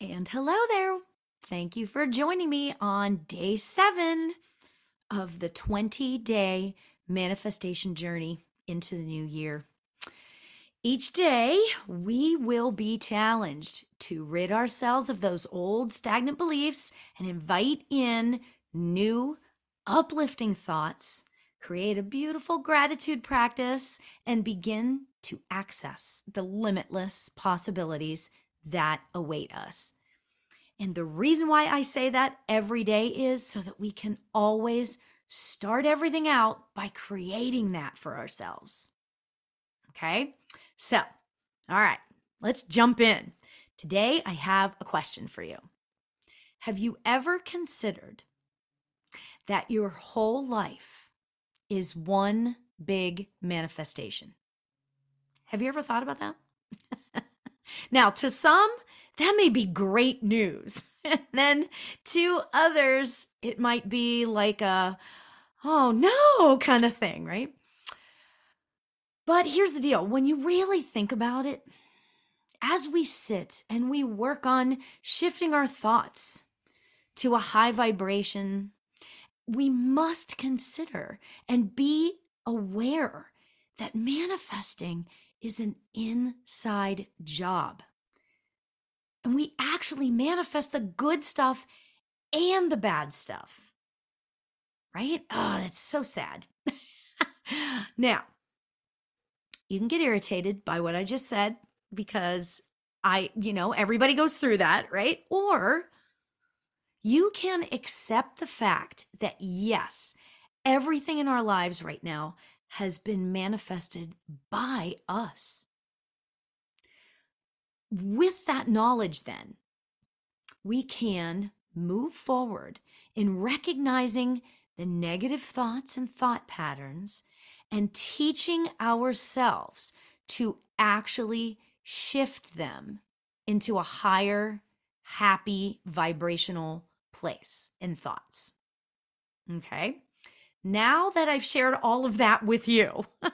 And hello there. Thank you for joining me on day seven of the 20 day manifestation journey into the new year. Each day, we will be challenged to rid ourselves of those old stagnant beliefs and invite in new, uplifting thoughts, create a beautiful gratitude practice, and begin to access the limitless possibilities that await us. And the reason why I say that every day is so that we can always start everything out by creating that for ourselves. Okay? So, all right, let's jump in. Today, I have a question for you. Have you ever considered that your whole life is one big manifestation? Have you ever thought about that? now, to some, that may be great news. and then to others, it might be like a, oh no kind of thing, right? But here's the deal when you really think about it, as we sit and we work on shifting our thoughts to a high vibration, we must consider and be aware that manifesting is an inside job. And we actually manifest the good stuff and the bad stuff. Right? Oh, that's so sad. now, you can get irritated by what I just said because I, you know, everybody goes through that, right? Or you can accept the fact that yes, everything in our lives right now has been manifested by us. With that knowledge, then, we can move forward in recognizing the negative thoughts and thought patterns and teaching ourselves to actually shift them into a higher, happy, vibrational place in thoughts. Okay. Now that I've shared all of that with you,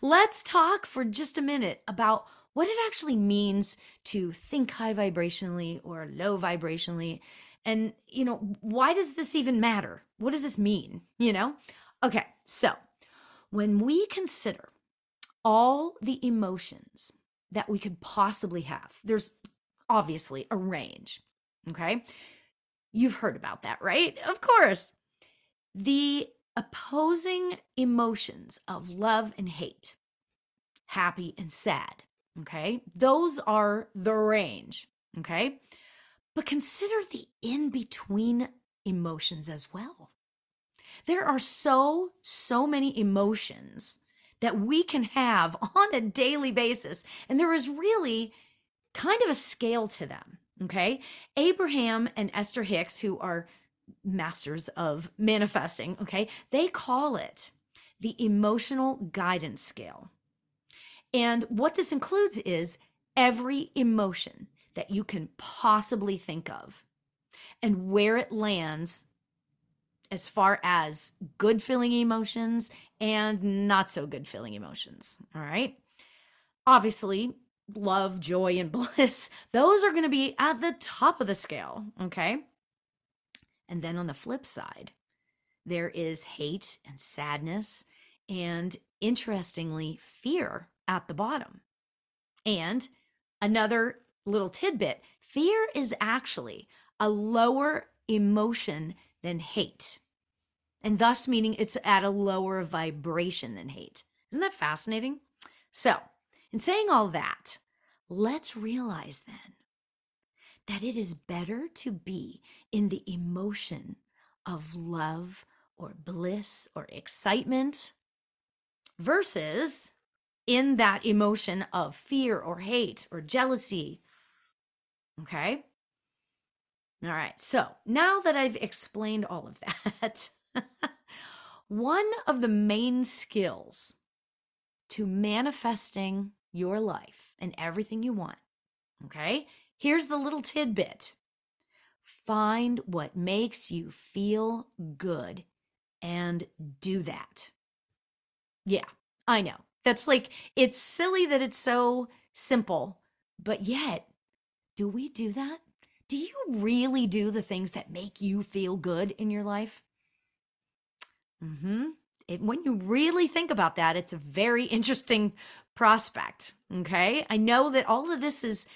let's talk for just a minute about what it actually means to think high vibrationally or low vibrationally. And, you know, why does this even matter? What does this mean? You know? Okay, so when we consider all the emotions that we could possibly have, there's obviously a range. Okay. You've heard about that, right? Of course. The opposing emotions of love and hate, happy and sad, Okay. Those are the range. Okay. But consider the in between emotions as well. There are so, so many emotions that we can have on a daily basis. And there is really kind of a scale to them. Okay. Abraham and Esther Hicks, who are masters of manifesting, okay, they call it the emotional guidance scale. And what this includes is every emotion that you can possibly think of and where it lands as far as good feeling emotions and not so good feeling emotions. All right. Obviously, love, joy, and bliss, those are going to be at the top of the scale. Okay. And then on the flip side, there is hate and sadness, and interestingly, fear at the bottom. And another little tidbit fear is actually a lower emotion than hate, and thus meaning it's at a lower vibration than hate. Isn't that fascinating? So, in saying all that, let's realize then that it is better to be in the emotion of love or bliss or excitement versus in that emotion of fear or hate or jealousy. Okay. All right. So now that I've explained all of that, one of the main skills to manifesting your life and everything you want, okay, here's the little tidbit find what makes you feel good and do that. Yeah, I know. That's like, it's silly that it's so simple, but yet, do we do that? do you really do the things that make you feel good in your life? Mm-hmm. When you really think about that, it's a very interesting prospect. Okay. I know that all of this is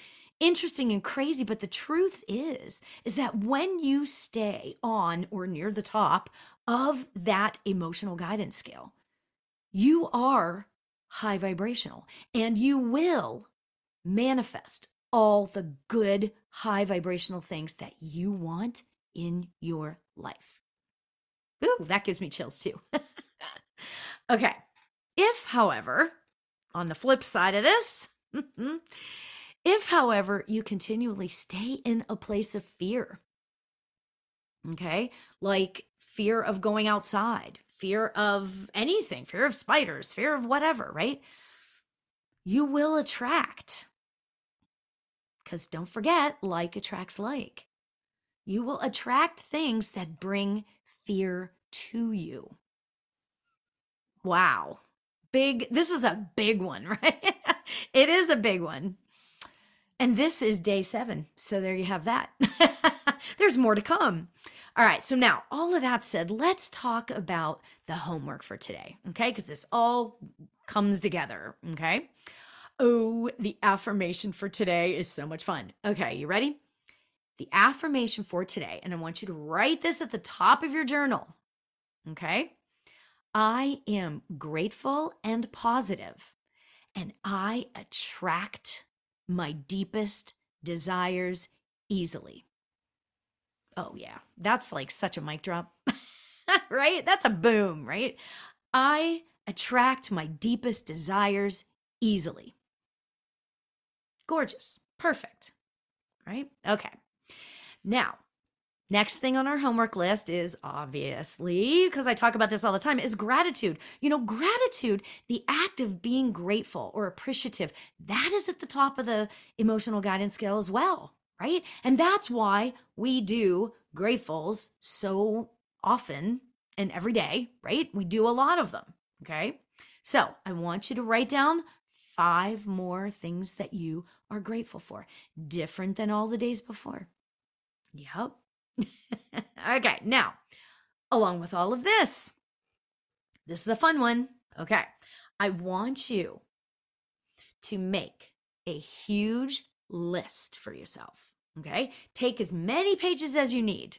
interesting and crazy, but the truth is, is that when you stay on or near the top of that emotional guidance scale, you are high vibrational and you will manifest all the good high vibrational things that you want in your life. Ooh, that gives me chills too. okay. If, however, on the flip side of this, mm-hmm, if, however, you continually stay in a place of fear, okay, like fear of going outside, fear of anything, fear of spiders, fear of whatever, right? You will attract. Because don't forget, like attracts like. You will attract things that bring fear to you. Wow. Big, this is a big one, right? it is a big one. And this is day seven. So there you have that. There's more to come. All right. So now, all of that said, let's talk about the homework for today. Okay. Because this all comes together. Okay. Oh, the affirmation for today is so much fun. Okay. You ready? The affirmation for today, and I want you to write this at the top of your journal. Okay. I am grateful and positive, and I attract my deepest desires easily. Oh, yeah, that's like such a mic drop, right? That's a boom, right? I attract my deepest desires easily. Gorgeous. Perfect. Right? Okay. Now, Next thing on our homework list is obviously, because I talk about this all the time, is gratitude. You know, gratitude, the act of being grateful or appreciative, that is at the top of the emotional guidance scale as well, right? And that's why we do gratefuls so often and every day, right? We do a lot of them, okay? So I want you to write down five more things that you are grateful for, different than all the days before. Yep. okay, now, along with all of this, this is a fun one. Okay, I want you to make a huge list for yourself. Okay, take as many pages as you need.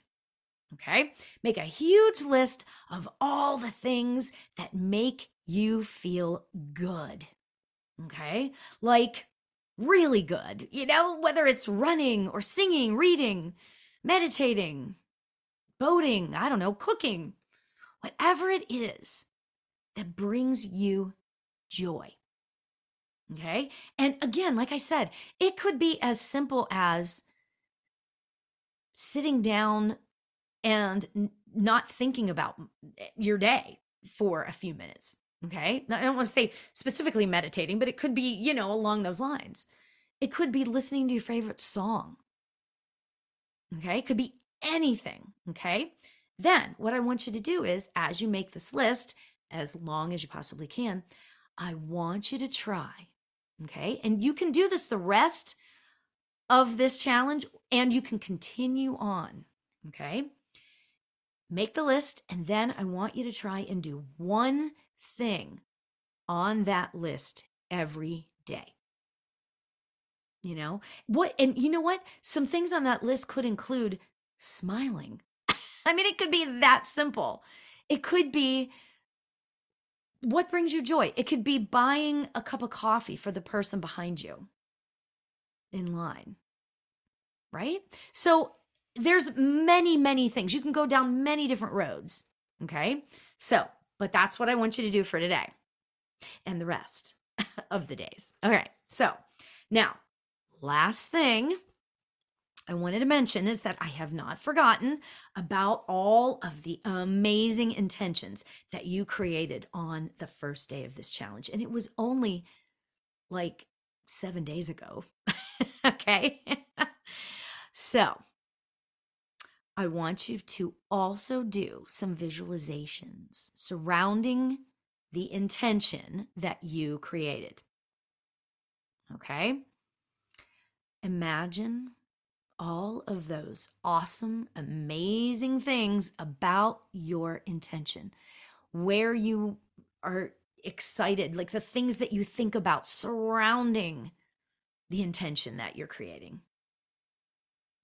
Okay, make a huge list of all the things that make you feel good. Okay, like really good, you know, whether it's running or singing, reading, meditating, boating, I don't know, cooking, whatever it is that brings you joy. Okay. And again, like I said, it could be as simple as sitting down and not thinking about your day for a few minutes. Okay. I don't want to say specifically meditating, but it could be, you know, along those lines. It could be listening to your favorite song. Okay. It could be anything. Okay. Then what I want you to do is, as you make this list, as long as you possibly can, I want you to try. Okay. And you can do this the rest of this challenge and you can continue on. Okay. Make the list. And then I want you to try and do one thing on that list every day. You know what? And you know what? Some things on that list could include smiling. I mean, it could be that simple. It could be what brings you joy. It could be buying a cup of coffee for the person behind you in line. Right? So there's many, many things. You can go down many different roads. Okay. So, but that's what I want you to do for today and the rest of the days. All right. So now last thing I wanted to mention is that I have not forgotten about all of the amazing intentions that you created on the first day of this challenge. And it was only like seven days ago. okay. so I want you to also do some visualizations surrounding the intention that you created. Okay. Imagine all of those awesome, amazing things about your intention, where you are excited, like the things that you think about surrounding the intention that you're creating.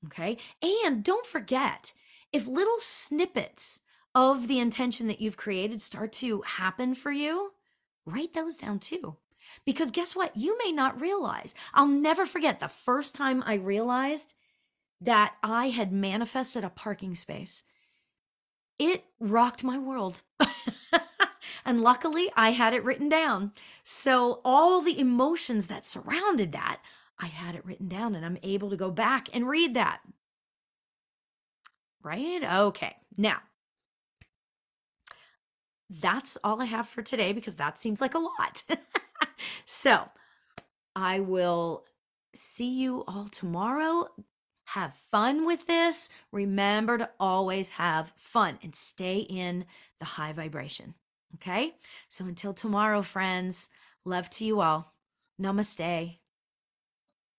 Okay. And don't forget, if little snippets of the intention that you've created start to happen for you, write those down too. Because guess what? You may not realize. I'll never forget the first time I realized that I had manifested a parking space. It rocked my world. and luckily, I had it written down. So, all the emotions that surrounded that, I had it written down and I'm able to go back and read that. Right? Okay. Now, that's all I have for today because that seems like a lot. so, I will see you all tomorrow. Have fun with this. Remember to always have fun and stay in the high vibration. Okay? So, until tomorrow, friends, love to you all. Namaste.